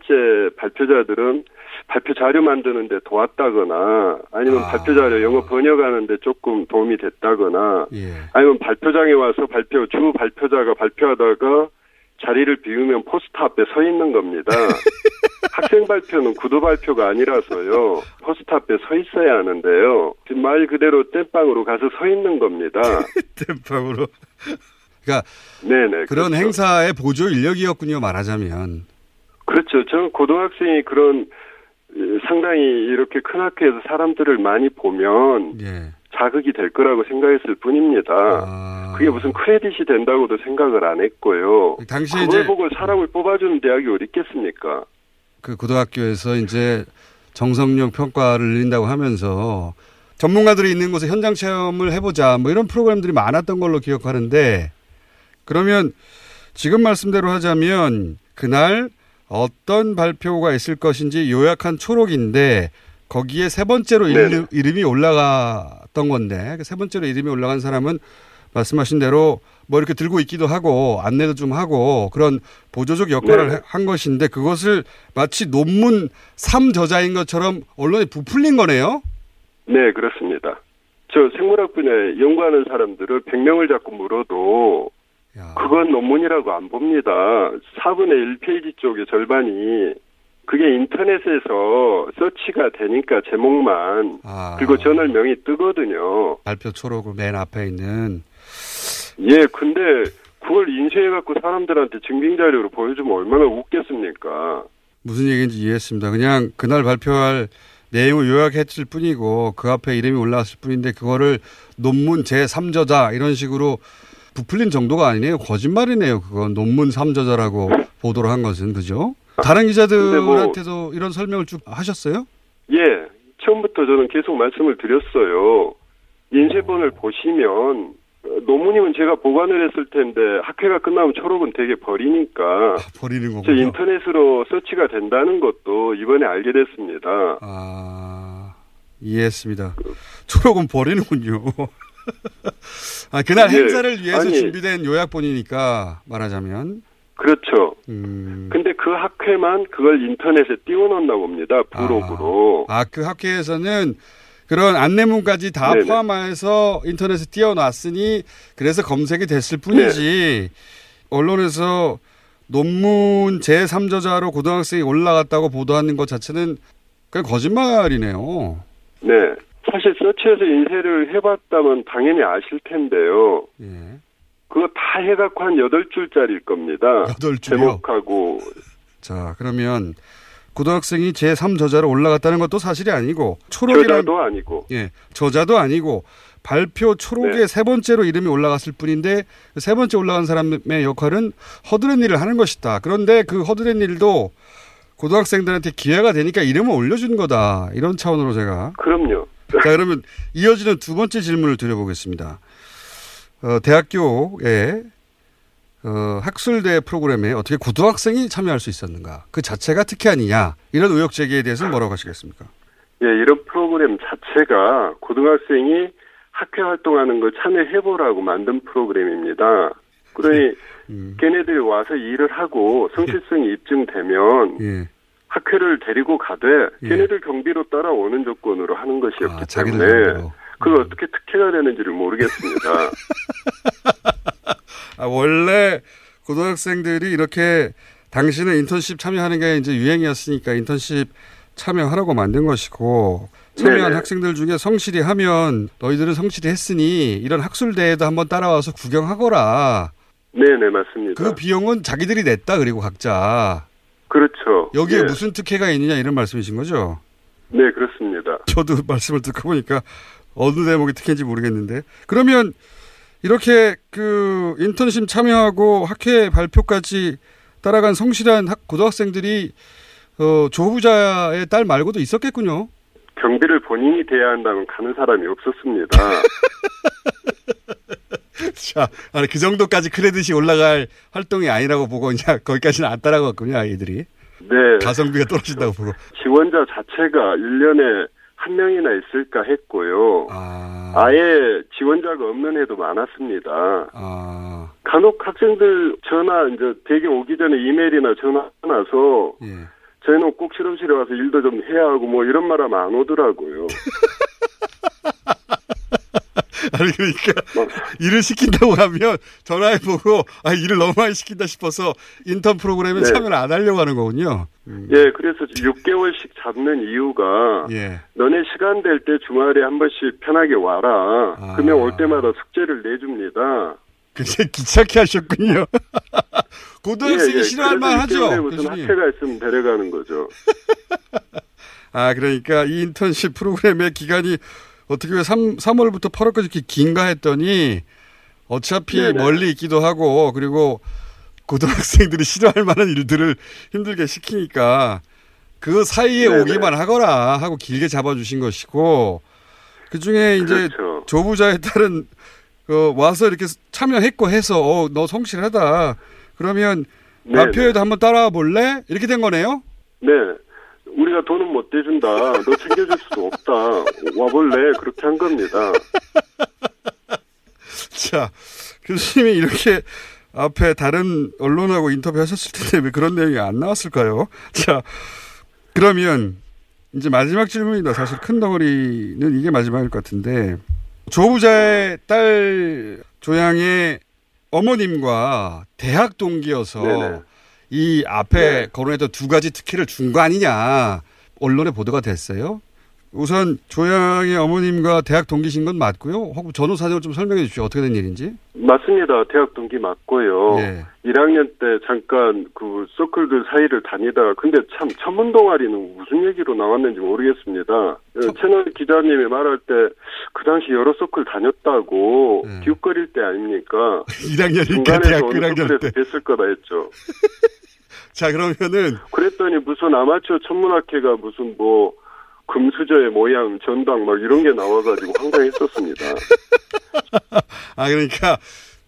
발표자들은 발표 자료 만드는데 도왔다거나 아니면 발표 자료 영어 번역하는데 조금 도움이 됐다거나 예. 아니면 발표장에 와서 발표 주 발표자가 발표하다가 자리를 비우면 포스터 앞에 서 있는 겁니다. (laughs) 학생 발표는 구두 발표가 아니라서요. 포스터 앞에 서 있어야 하는데요. 지금 말 그대로 땜빵으로 가서 서 있는 겁니다. (laughs) 땜빵으로. 그러니까 네네. 그런 그렇죠. 행사의 보조 인력이었군요. 말하자면. 그렇죠. 저는 고등학생이 그런 예, 상당히 이렇게 큰 학교에서 사람들을 많이 보면 예. 자극이 될 거라고 생각했을 뿐입니다. 아. 그게 무슨 크레딧이 된다고도 생각을 안 했고요. 당시에 그걸 이제- 보고 사람을 뽑아주는 대학이 어디 있겠습니까? 그 고등학교에서 이제 정성력 평가를 늘린다고 하면서 전문가들이 있는 곳에 현장 체험을 해보자 뭐 이런 프로그램들이 많았던 걸로 기억하는데 그러면 지금 말씀대로 하자면 그날 어떤 발표가 있을 것인지 요약한 초록인데 거기에 세 번째로 이름, 이름이 올라갔던 건데 그세 번째로 이름이 올라간 사람은 말씀하신 대로 뭐 이렇게 들고 있기도 하고 안내도 좀 하고 그런 보조적 역할을 네. 해- 한 것인데 그것을 마치 논문 3 저자인 것처럼 언론에 부풀린 거네요. 네, 그렇습니다. 저 생물학 분야에 연구하는 사람들을 100명을 자꾸 물어도 그건 논문이라고 안 봅니다. 4분의 1페이지 쪽의 절반이 그게 인터넷에서 서치가 되니까 제목만 아. 그리고 저널명이 뜨거든요. 발표 초록으로 맨 앞에 있는 예, 근데 그걸 인쇄해 갖고 사람들한테 증빙 자료로 보여주면 얼마나 웃겠습니까? 무슨 얘기인지 이해했습니다. 그냥 그날 발표할 내용을 요약했을 뿐이고 그 앞에 이름이 올라왔을 뿐인데 그거를 논문 제3저자 이런 식으로 부풀린 정도가 아니네요. 거짓말이네요. 그건 논문 3저자라고 보도를 한 것은 그죠? 다른 기자들한테도 이런 설명을 쭉 하셨어요? 예, 처음부터 저는 계속 말씀을 드렸어요. 인쇄본을 보시면 어, 논문이면 제가 보관을 했을 텐데 학회가 끝나면 초록은 되게 버리니까 버리는 저 거군요. 인터넷으로 서치가 된다는 것도 이번에 알게 됐습니다. 아, 이해했습니다. 초록은 버리는군요. (laughs) 아, 그날 예, 행사를 위해서 아니. 준비된 요약본이니까 말하자면 그렇죠. 음. 근데 그 학회만 그걸 인터넷에 띄워놓나 봅니다. 부록으로. 아, 그 학회에서는 그런 안내문까지 다 네네. 포함해서 인터넷에 띄워놨으니 그래서 검색이 됐을 뿐이지 언론에서 논문 제3저자로 고등학생이 올라갔다고 보도하는 것 자체는 그냥 거짓말이네요. 네. 사실 서치에서 인쇄를 해봤다면 당연히 아실 텐데요. 예. 그거 다 해갖고 한 8줄짜리일 겁니다. 8줄이요? 제목하고. 자, 그러면 고등학생이 제3저자로 올라갔다는 것도 사실이 아니고 초록이라는 저자도 아니고. 예, 저자도 아니고 발표 초록에 네. 세 번째로 이름이 올라갔을 뿐인데 그세 번째 올라간 사람의 역할은 허드렛 일을 하는 것이다. 그런데 그 허드렛 일도 고등학생들한테 기회가 되니까 이름을 올려준 거다. 이런 차원으로 제가. 그럼요. 자, 그러면 이어지는 두 번째 질문을 드려보겠습니다. 어, 대학교에 어, 학술대 프로그램에 어떻게 고등학생이 참여할 수 있었는가? 그 자체가 특혜 아니냐? 이런 의혹 제기에 대해서는 뭐라고 하시겠습니까? 예, 이런 프로그램 자체가 고등학생이 학회 활동하는 걸 참여해보라고 만든 프로그램입니다. 그러니 음. 걔네들이 와서 일을 하고 성실성이 입증되면 예. 학회를 데리고 가되 예. 걔네들 경비로 따라오는 조건으로 하는 것이었기 아, 때문에. 그걸 어떻게 특혜가 되는지를 모르겠습니다. (laughs) 아, 원래 고등학생들이 이렇게 당신은 인턴십 참여하는 게 이제 유행이었으니까 인턴십 참여하라고 만든 것이고 참여한 네네. 학생들 중에 성실히 하면 너희들은 성실히 했으니 이런 학술대회도 한번 따라와서 구경하거라. 네네 맞습니다. 그 비용은 자기들이 냈다 그리고 각자. 그렇죠. 여기에 예. 무슨 특혜가 있느냐 이런 말씀이신 거죠? 네 그렇습니다. 저도 (laughs) 말씀을 듣고 보니까 어느 대목이 특혜인지 모르겠는데 그러면 이렇게 그 인턴십 참여하고 학회 발표까지 따라간 성실한 학 고등학생들이 어, 조부자의 딸 말고도 있었겠군요. 경비를 본인이 대야 한다면 가는 사람이 없었습니다. (laughs) 자, 아니, 그 정도까지 크레딧이 올라갈 활동이 아니라고 보고 이제 거기까지는 안 따라갔군요, 아이들이. 네. 가성비가 떨어진다고 보고. 지원자 자체가 1년에 한 명이나 있을까 했고요. 아. 아예 지원자가 없는 해도 많았습니다. 아. 아. 간혹 학생들 전화 이제 대개 오기 전에 이메일이나 전화 와서 예. 저희는 꼭 실험실에 와서 일도 좀 해야 하고 뭐 이런 말 하면 안 오더라고요. (laughs) (laughs) 아니 그러니까 뭐. 일을 시킨다고 하면 전화해보고 아 일을 너무 많이 시킨다 싶어서 인턴 프로그램에 네. 참여를 안 하려고 하는 거군요. 예, 그래서 6개월씩 잡는 이유가 예. 너네 시간 될 때 주말에 한 번씩 편하게 와라. 아. 그러면 올 때마다 숙제를 내줍니다. 굉장히 귀찮게 하셨군요. (laughs) 고등학생이 예, 예. 싫어할 만하죠. 6개월에 무슨 교수님. 학회가 있으면 데려가는 거죠. (laughs) 아 그러니까 이 인턴십 프로그램의 기간이 어떻게 왜 3, 3월부터 8월까지 이렇게 긴가 했더니 어차피 네네. 멀리 있기도 하고 그리고 고등학생들이 (laughs) 싫어할 만한 일들을 힘들게 시키니까 그 사이에 네네. 오기만 하거라 하고 길게 잡아주신 것이고 그 중에 이제 그렇죠. 조부자에 따른 그 와서 이렇게 참여했고 해서 어, 너 성실하다 그러면. 발표회도 한번 따라와 볼래 이렇게 된 거네요. 네. 우리가 돈은 못 대준다. 너 챙겨줄 수도 없다. 와볼래? 그렇게 한 겁니다. (laughs) 자, 교수님이 이렇게 앞에 다른 언론하고 인터뷰 하셨을 텐데 왜 그런 내용이 안 나왔을까요? 자, 그러면 이제 마지막 질문이다. 사실 큰 덩어리는 이게 마지막일 것 같은데 조부자의 딸 조양의 어머님과 대학 동기여서 네네. 이 앞에 거론했던 두 가지 특혜를 준 거 아니냐 언론에 보도가 됐어요. 우선 조양의 어머님과 대학 동기신 건 맞고요. 혹 전후 사정을 좀 설명해 주십시오. 어떻게 된 일인지. 맞습니다. 대학 동기 맞고요. 예. 1학년 때 잠깐 그 서클들 사이를 다니다가 근데 참 천문 동아리는 무슨 얘기로 나왔는지 모르겠습니다. 어, 채널 기자님이 말할 때 그 당시 여러 서클 다녔다고 기웃거릴 때 아닙니까? (laughs) 1학년이니까 중간에서 대학교 어느 1학년 서클에서 때. 뵀을 거다 했죠. (laughs) 자, 그러면은 그랬더니 무슨 아마추어 천문학회가 무슨 뭐 금수저의 모양, 전당 막 이런 게 나와가지고 황당했었습니다. (laughs) 아 그러니까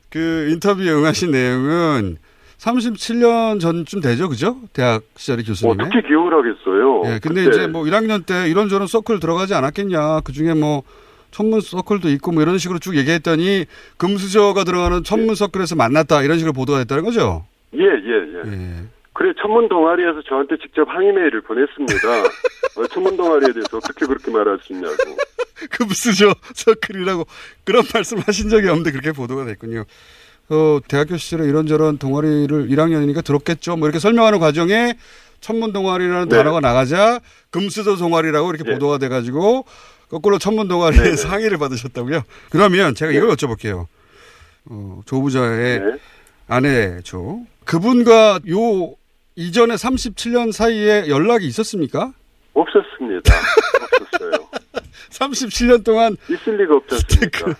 그 인터뷰에 응하신 내용은 37년 전쯤 되죠, 그죠? 대학 시절의 교수님의. 어떻게 기억을 하겠어요? 예, 근데 그때 이제 뭐 1학년 때 이런저런 서클 들어가지 않았겠냐. 그 중에 뭐 천문 서클도 있고 뭐 이런 식으로 쭉 얘기했더니 금수저가 들어가는 천문 서클에서 만났다 이런 식으로 보도가 됐다는 거죠. 예, 예, 예. 그래 천문 동아리에서 저한테 직접 항의 메일을 보냈습니다. (laughs) 어, 천문 동아리에 대해서 어떻게 그렇게 말할 수 있냐고. (laughs) 금수저 서클이라고 그런 말씀하신 적이 없는데 그렇게 보도가 됐군요. 어, 대학교 시절에 이런저런 동아리를 1학년이니까 들었겠죠. 뭐 이렇게 설명하는 과정에 천문 동아리라는 네. 단어가 나가자 금수저 동아리라고 이렇게 보도가 돼가지고 거꾸로 천문 동아리에 네, 네. 상의를 받으셨다고요. 그러면 제가 이걸 여쭤볼게요. 어, 조부자의 네. 아내죠. 그분과 요 이전에 37년 사이에 연락이 있었습니까? 없었습니다. 없었어요. (laughs) 37년 동안 있을 리가 없지 않습니까?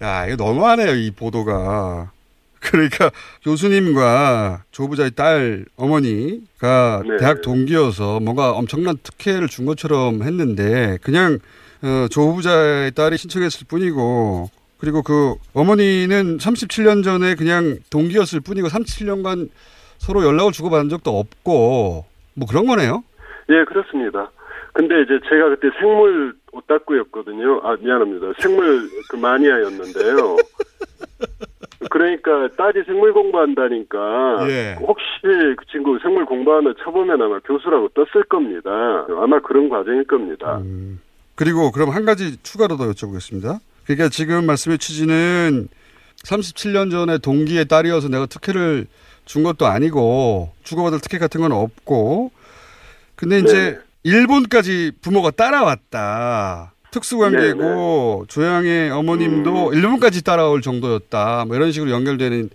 (laughs) 야, 이거 너무하네요, 이 보도가. 그러니까 교수님과 조부자의 딸 어머니가 네. 대학 동기여서 뭔가 엄청난 특혜를 준 것처럼 했는데 그냥 어, 조부자의 딸이 신청했을 뿐이고 그리고 그 어머니는 37년 전에 그냥 동기였을 뿐이고 37년간 서로 연락을 주고받은 적도 없고 뭐 그런 거네요. 예, 그렇습니다. 근데 이제 제가 그때 생물 오타쿠였거든요. 아, 미안합니다. 생물 그 마니아였는데요. (laughs) 그러니까 딸이 생물 공부한다니까 예. 혹시 그 친구 생물 공부하나 쳐보면 아마 교수라고 떴을 겁니다. 아마 그런 과정일 겁니다. 그리고 그럼 한 가지 추가로 더 여쭤보겠습니다. 그러니까 지금 말씀의 취지는 37년 전에 동기의 딸이어서 내가 특혜를 준 것도 아니고 주고받을 특혜 같은 건 없고 근데 이제 일본까지 부모가 따라왔다. 특수관계고 조양의 어머님도 일본까지 따라올 정도였다. 뭐 이런 식으로 연결되는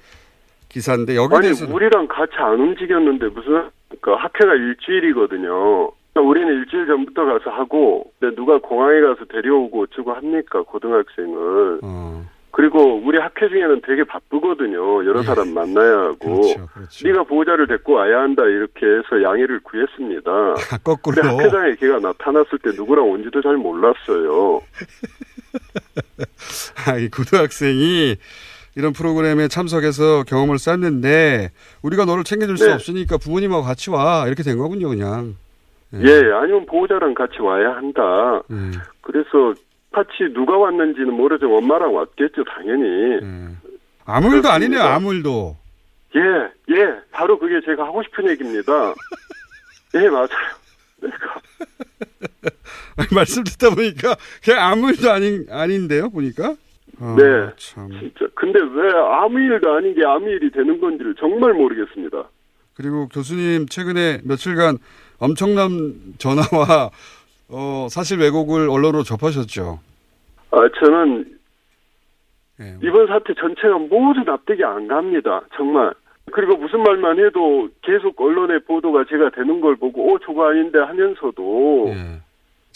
기사인데 여기에 아니 대해서 우리랑 같이 안 움직였는데 무슨 그 학회가 일주일이거든요. 우리는 일주일 전부터 가서 하고 근데 누가 공항에 가서 데려오고 어쩌고 합니까 고등학생을. 어. 그리고 우리 학회 중에는 되게 바쁘거든요. 여러 사람 만나야 하고. 네가 보호자를 데리고 와야 한다 이렇게 해서 양해를 구했습니다. 거꾸로. 근데 학회장에 걔가 나타났을 때 누구랑 온지도 잘 몰랐어요. (laughs) 아, 이 고등학생이 이런 프로그램에 참석해서 경험을 쌓는데 우리가 너를 챙겨줄 수 네. 없으니까 부모님하고 같이 와 이렇게 된 거군요 그냥. 예, 아니면 보호자랑 같이 와야 한다. 음. 그래서 파치 누가 왔는지는 모르죠. 엄마랑 왔겠죠, 당연히. 아무 일도 아니네요, 그렇습니다. 아무 일도. 예, 예, 바로 그게 제가 하고 싶은 얘기입니다. (laughs) 예, 맞아요. 내가 말씀 듣다 보니까 그냥 아무 일도 아닌, 아닌데요, 보니까? 아, 네. 참. 진짜. 근데 왜 아무 일도 아닌 게 아무 일이 되는 건지를 정말 모르겠습니다. 그리고 교수님 최근에 며칠간 엄청난 전화와 어, 사실 왜곡을 언론으로 접하셨죠. 아, 저는 예. 이번 사태 전체가 모두 납득이 안 갑니다. 정말. 그리고 무슨 말만 해도 계속 언론의 보도가 제가 되는 걸 보고, 어, 저거 아닌데 하면서도, 예.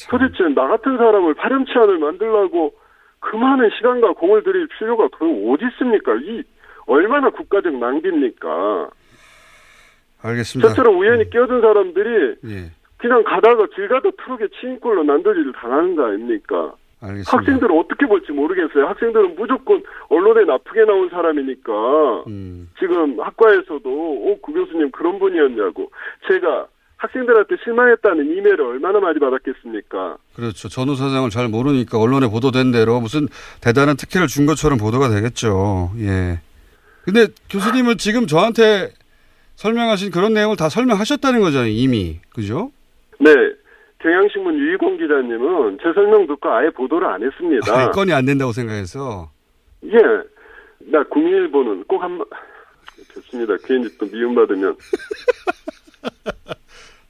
도대체 나 같은 사람을 파렴치한을 만들라고 그 많은 시간과 공을 들일 필요가 그 어디 있습니까? 이, 얼마나 국가적 낭비입니까? 알겠습니다. 저처럼 우연히 끼어든 사람들이 예. 그냥 가다가 길 가다 트럭에 치인꼴로 난도질을 당하는 거 아닙니까? 알겠습니다. 학생들은 어떻게 볼지 모르겠어요. 학생들은 무조건 언론에 나쁘게 나온 사람이니까 음. 지금 학과에서도 어, 그 교수님 그런 분이었냐고 제가 학생들한테 실망했다는 이메일을 얼마나 많이 받았겠습니까? 그렇죠. 전후 사정을 잘 모르니까 언론에 보도된 대로 무슨 대단한 특혜를 준 것처럼 보도가 되겠죠. 예. 근데 교수님은 지금 저한테 설명하신 그런 내용을 다 설명하셨다는 거잖아요, 이미. 그죠? 네. 경향신문 유희공 기자님은 제 설명 듣고 아예 보도를 안 했습니다. 아, 건이 안 된다고 생각해서. 예. 나 국민일보는 꼭 한, 번- 좋습니다. 괜히 또 미움받으면. (laughs)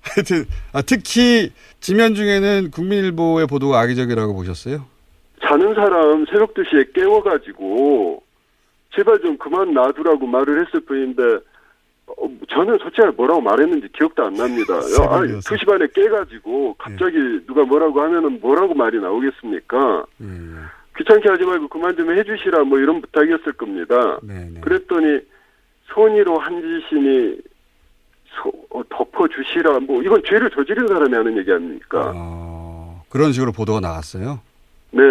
하여튼, 아, 특히 지면 중에는 국민일보의 보도가 악의적이라고 보셨어요? 자는 사람 새벽 2시에 깨워가지고 제발 좀 그만 놔두라고 말을 했을 뿐인데 어, 저는 솔직히 뭐라고 말했는지 기억도 안 납니다. 야, 아니, 2시 반에 깨가지고 갑자기 누가 뭐라고 하면은 뭐라고 말이 나오겠습니까? 귀찮게 하지 말고 그만 좀 해주시라 뭐 이런 부탁이었을 겁니다. 그랬더니 손이로 한 짓이니 소- 어, 덮어주시라 뭐 이건 죄를 저지른 사람이 하는 얘기 아닙니까? 그런 식으로 보도가 나갔어요. 네.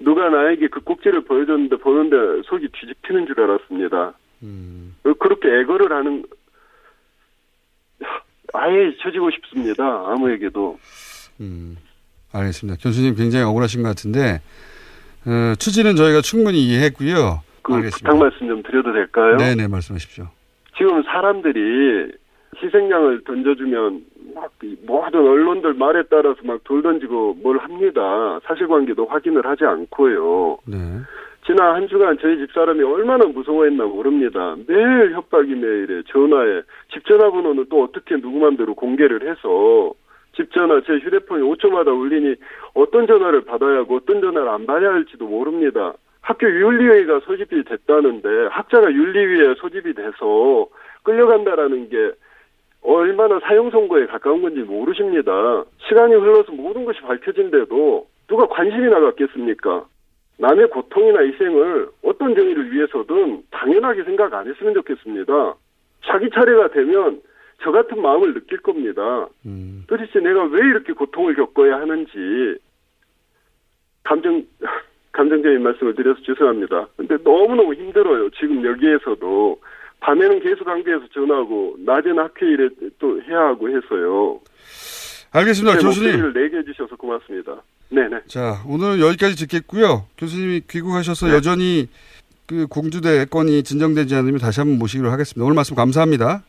누가 나에게 그 꼭지를 보여줬는데 보는데 속이 뒤집히는 줄 알았습니다. 어, 그렇게 애거를 하는 아예 쳐지고 싶습니다. 아무에게도. 알겠습니다. 교수님 굉장히 억울하신 것 같은데, 어, 취지는 저희가 충분히 이해했고요. 그 부탁 말씀 좀 드려도 될까요? 네네, 말씀하십시오. 지금 사람들이 희생양을 던져주면 막이 모든 언론들 말에 따라서 막 돌 던지고 뭘 합니다. 사실관계도 확인을 하지 않고요. 네. 지난 한 주간 저희 집사람이 얼마나 무서워했나 모릅니다. 매일 협박이 메일에 전화에 집 전화번호는 또 어떻게 누구 맘대로 공개를 해서 집 전화 제 휴대폰이 5초마다 울리니 어떤 전화를 받아야 하고 어떤 전화를 안 받아야 할지도 모릅니다. 학교 윤리위가 소집이 됐다는데 학자가 윤리위에 소집이 돼서 끌려간다라는 게 얼마나 사형 선고에 가까운 건지 모르십니다. 시간이 흘러서 모든 것이 밝혀진데도 누가 관심이 나갔겠습니까? 남의 고통이나 희생을 어떤 정의를 위해서든 당연하게 생각 안 했으면 좋겠습니다. 자기 차례가 되면 저 같은 마음을 느낄 겁니다. 도대체 내가 왜 이렇게 고통을 겪어야 하는지 감정 감정적인 말씀을 드려서 죄송합니다. 근데 너무너무 힘들어요. 지금 여기에서도 밤에는 계속 항비에서 전화하고 낮에는 학회 일에 또 해야 하고 해서요. 알겠습니다. 제 교수님. 목소리를 내게 해주셔서 고맙습니다. 네네. 자, 오늘 여기까지 듣겠고요. 교수님이 귀국하셔서 네. 여전히 그 공주대 건이 진정되지 않으면 다시 한번 모시기로 하겠습니다. 오늘 말씀 감사합니다.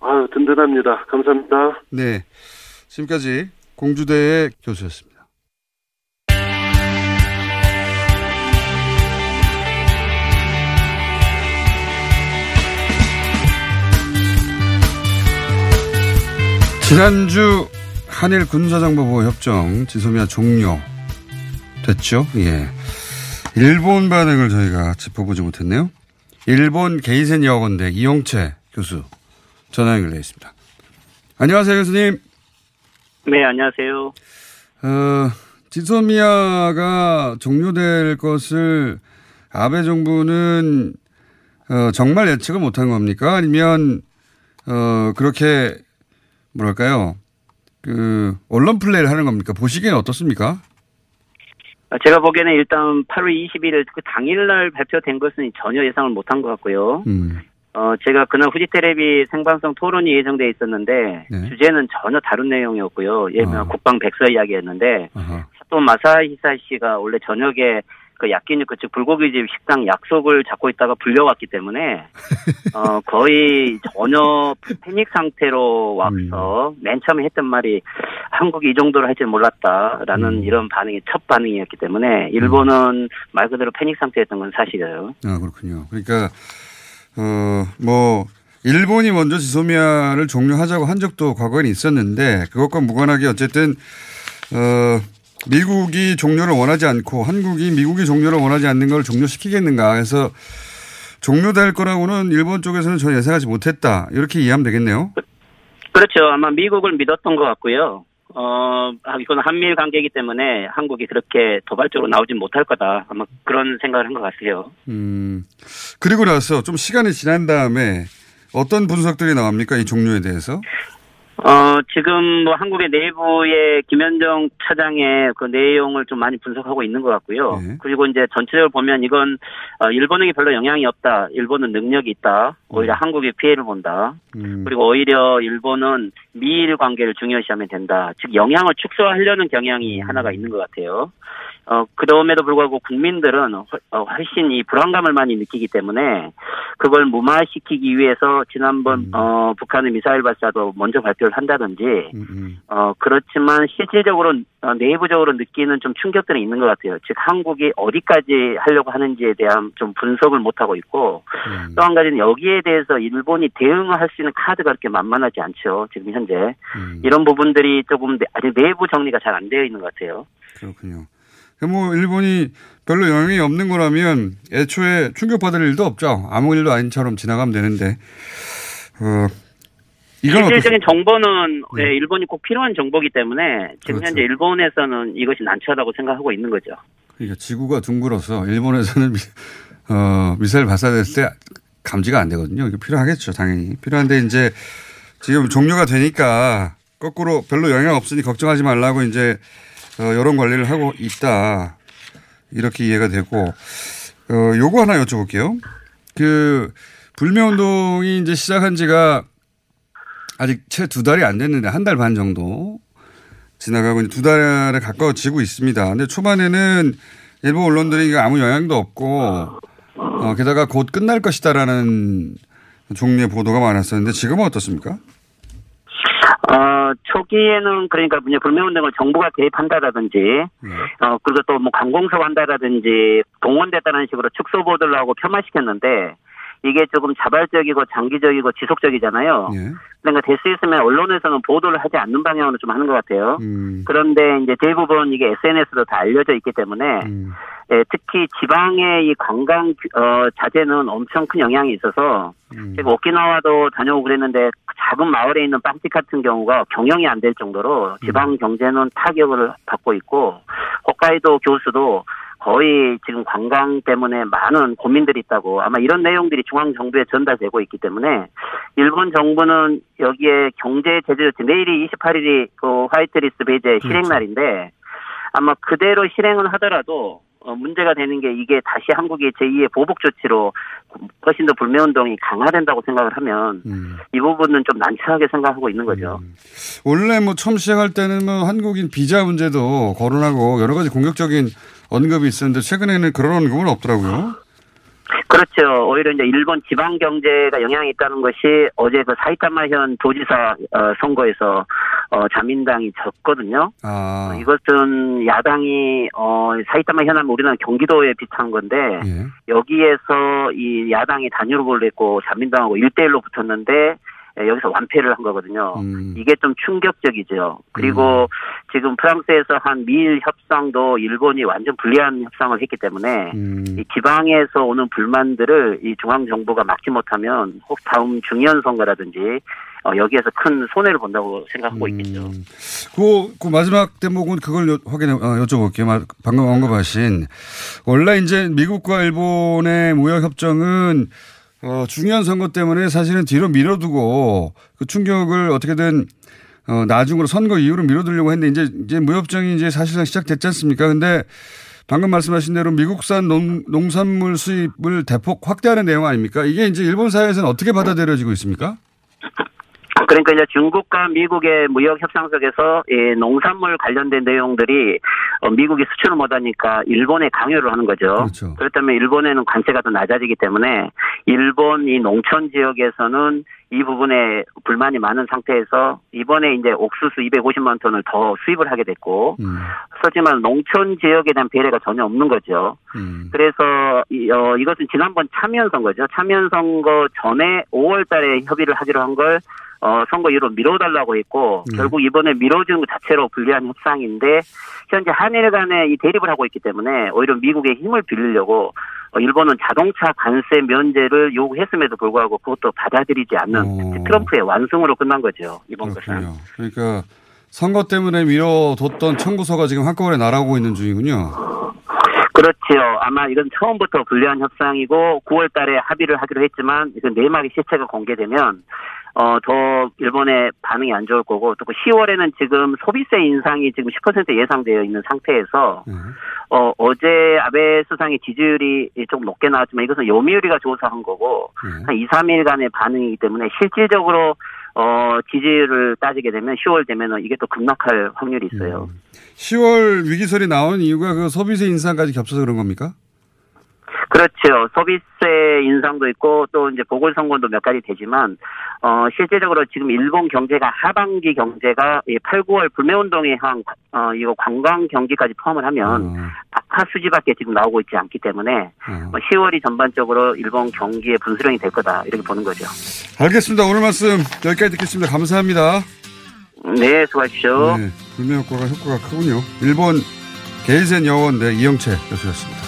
아유 든든합니다. 감사합니다. 네. 지금까지 공주대의 교수였습니다. 지난주 한일 군사정보보호 협정 지소미아 종료 됐죠? 예. 일본 반응을 저희가 짚어보지 못했네요. 일본 게이센 여학원대 이용채 교수 전화 연결되어 있습니다. 안녕하세요, 교수님. 네, 안녕하세요. 어, 지소미아가 종료될 것을 아베 정부는 어, 정말 예측을 못한 겁니까? 아니면 어, 그렇게 뭐랄까요? 그 언론 플레이를 하는 겁니까? 보시기에는 어떻습니까? 아, 제가 보기에는 일단 8월 20일 그 당일날 발표된 것은 전혀 예상을 못한 것 같고요. 음. 어, 제가 그날 후지 테레비 생방송 토론이 예정돼 있었는데 네. 주제는 전혀 다른 내용이었고요. 예를 들면 어. 국방 백서 이야기였는데 사또 마사히사 씨가 원래 저녁에 그 야끼니쿠 즉 불고기집 식당 약속을 잡고 있다가 불려왔기 때문에 (laughs) 어 거의 전혀 패닉 상태로 와서 맨 처음에 했던 말이 한국이 이 정도로 할 줄 몰랐다라는 이런 반응이 첫 반응이었기 때문에 일본은 말 그대로 패닉 상태였던 건 사실이에요. 아, 그렇군요. 그러니까, 어, 뭐, 일본이 먼저 지소미아를 종료하자고 한 적도 과거에는 있었는데, 그것과 무관하게 어쨌든, 어, 미국이 종료를 원하지 않고 한국이 미국이 종료를 원하지 않는 걸 종료시키겠는가 해서 종료될 거라고는 일본 쪽에서는 전혀 예상하지 못했다. 이렇게 이해하면 되겠네요. 그렇죠. 아마 미국을 믿었던 것 같고요. 어, 아, 이건 한미일 관계이기 때문에 한국이 그렇게 도발적으로 나오진 못할 거다. 아마 그런 생각을 한 것 같아요. 음, 그리고 나서 좀 시간이 지난 다음에 어떤 분석들이 나옵니까? 이 종료에 대해서? 어, 지금 뭐 한국의 내부의 김현정 차장의 그 내용을 좀 많이 분석하고 있는 것 같고요. 그리고 이제 전체적으로 보면 이건 어, 일본에게 별로 영향이 없다. 일본은 능력이 있다. 오히려 한국이 피해를 본다. 그리고 오히려 일본은 미일 관계를 중요시하면 된다. 즉 영향을 축소하려는 경향이 하나가 있는 것 같아요. 어, 그럼에도 불구하고 국민들은 훨- 어, 훨씬 이 불안감을 많이 느끼기 때문에 그걸 무마시키기 위해서 지난번 어, 북한의 미사일 발사도 먼저 발표를 한다든지 어, 그렇지만 실질적으로 어, 내부적으로 느끼는 좀 충격들은 있는 것 같아요. 즉 한국이 어디까지 하려고 하는지에 대한 좀 분석을 못 하고 있고 또한 가지는 여기에 대해서 일본이 대응을 할수 있는 카드가 그렇게 만만하지 않죠. 지금 현재 이런 부분들이 조금 내- 아직 내부 정리가 잘 안 되어 있는 것 같아요. 그렇군요. 그뭐 일본이 별로 영향이 없는 거라면 애초에 충격받을 일도 없죠. 아무 일도 아닌처럼 지나가면 되는데, 어, 이건 실질적인 정보는 예, 일본이 꼭 필요한 정보이기 때문에 지금 그렇죠. 현재 일본에서는 이것이 난처하다고 생각하고 있는 거죠. 그러니까 지구가 둥글어서 일본에서는 미, 어, 미사일 발사됐을 때 감지가 안 되거든요. 이게 필요하겠죠, 당연히. 필요한데 이제 지금 종료가 되니까 거꾸로 별로 영향 없으니 걱정하지 말라고 이제 어, 여론 관리를 하고 있다. 이렇게 이해가 되고, 어, 요거 하나 여쭤볼게요. 그, 불매운동이 이제 시작한 지가 아직 채 두 달이 안 됐는데 한 달 반 정도 지나가고 두 달에 가까워지고 있습니다. 근데 초반에는 일본 언론들이 아무 영향도 없고, 어, 게다가 곧 끝날 것이다라는 종류의 보도가 많았었는데 지금은 어떻습니까? 어, 초기에는 그러니까 이제 불매운동을 정부가 개입한다라든지, 어, 그리고 또 뭐 관공서 한다라든지, 동원됐다는 식으로 축소 보도를 하고 폄하시켰는데, 이게 조금 자발적이고 장기적이고 지속적이잖아요. 그러니까 될 수 있으면 언론에서는 보도를 하지 않는 방향으로 좀 하는 것 같아요. 그런데 이제 대부분 이게 SNS로 다 알려져 있기 때문에 예, 특히 지방의 이 관광 어, 자재는 엄청 큰 영향이 있어서 제가 오키나와도 다녀오고 그랬는데 작은 마을에 있는 빵집 같은 경우가 경영이 안 될 정도로 지방 경제는 타격을 받고 있고 홋카이도 교수도 거의 지금 관광 때문에 많은 고민들이 있다고 아마 이런 내용들이 중앙 정부에 전달되고 있기 때문에 일본 정부는 여기에 경제 제재 내일이 28일이 그 화이트리스트 배제 실행 날인데 아마 그대로 실행을 하더라도 어, 문제가 되는 게 이게 다시 한국이 제2의 보복 조치로 훨씬 더 불매 운동이 강화된다고 생각을 하면 이 부분은 좀 난처하게 생각하고 있는 거죠. 원래 뭐 처음 시작할 때는 뭐 한국인 비자 문제도 거론하고 여러 가지 공격적인 언급이 있었는데 최근에는 그런 언급은 없더라고요. 그렇죠. 오히려 이제 일본 지방 경제가 영향이 있다는 것이 어제 그 사이타마현 도지사 어, 선거에서 어, 자민당이 졌거든요. 아, 이것은 야당이 어 사이타마 현안 우리는 경기도에 비슷한 건데 예. 여기에서 이 야당이 단일 후보를 냈고 자민당하고 1대1로 붙었는데 예, 여기서 완패를 한 거거든요. 이게 좀 충격적이죠. 그리고 지금 프랑스에서 한 미일 협상도 일본이 완전 불리한 협상을 했기 때문에 이 지방에서 오는 불만들을 이 중앙 정부가 막지 못하면 혹 다음 중의원 선거라든지 어, 여기에서 큰 손해를 본다고 생각하고 있겠죠. 그, 그 마지막 대목은 그걸 여, 확인해, 어, 여쭤볼게요. 마- 방금 언급하신. 원래 이제 미국과 일본의 무역 협정은 어, 중요한 선거 때문에 사실은 뒤로 밀어두고 그 충격을 어떻게든 어, 나중으로 선거 이후로 밀어두려고 했는데 이제, 이제 무협정이 이제 사실상 시작됐지 않습니까? 근데 방금 말씀하신 대로 미국산 농, 농산물 수입을 대폭 확대하는 내용 아닙니까? 이게 이제 일본 사회에서는 어떻게 받아들여지고 있습니까? 그러니까 이제 중국과 미국의 무역 협상 속에서 이 농산물 관련된 내용들이 어, 미국이 수출을 못하니까 일본에 강요를 하는 거죠. 그렇죠. 그렇다면 일본에는 관세가 더 낮아지기 때문에 일본 이 농촌 지역에서는 이 부분에 불만이 많은 상태에서 이번에 이제 옥수수 250만 톤을 더 수입을 하게 됐고 음. 하지만 농촌 지역에 대한 배려가 전혀 없는 거죠. 음. 그래서 이, 어, 이것은 지난번 참여연 선거죠. 참여연 선거 전에 5월 달에 협의를 하기로 한 걸 어, 선거 이후로 미뤄달라고 했고 네. 결국 이번에 미뤄지는 것 자체로 불리한 협상인데 현재 한일 간에 이 대립을 하고 있기 때문에 오히려 미국의 힘을 빌리려고 어, 일본은 자동차 관세 면제를 요구했음에도 불구하고 그것도 받아들이지 않는 트럼프의 완승으로 끝난 거죠. 이번 것은. 그렇군요. 그러니까 선거 때문에 미뤄뒀던 청구서가 지금 한꺼번에 날아오고 있는 중이군요. 그렇지요. 아마 이건 처음부터 불리한 협상이고 9월 달에 합의를 하기로 했지만 이건 내막의 실체가 공개되면 어, 더 일본의 반응이 안 좋을 거고 또 10월에는 지금 소비세 인상이 지금 10% 예상되어 있는 상태에서 어, 어제 아베 수상의 지지율이 좀 높게 나왔지만 이것은 요미우리가 조사한 거고 한 2, 3일간의 반응이기 때문에 실질적으로 어, 지지율을 따지게 되면 10월 되면은 이게 또 급락할 확률이 있어요. 10월 위기설이 나온 이유가 그 소비세 인상까지 겹쳐서 그런 겁니까? 그렇죠. 소비세 인상도 있고 또 이제 보궐선거도 몇 가지 되지만 어 실제적으로 지금 일본 경제가 하반기 경제가 이 8, 9월 불매운동에 한 어, 이거 관광 경기까지 포함을 하면 악화 수지밖에 지금 나오고 있지 않기 때문에 뭐 10월이 전반적으로 일본 경기의 분수령이 될 거다 이렇게 보는 거죠. 알겠습니다. 오늘 말씀 여기까지 듣겠습니다. 감사합니다. 네, 수고하십시오. 네, 불매 효과가 효과가 크군요. 일본 게이센 여원 대 이영채 교수였습니다.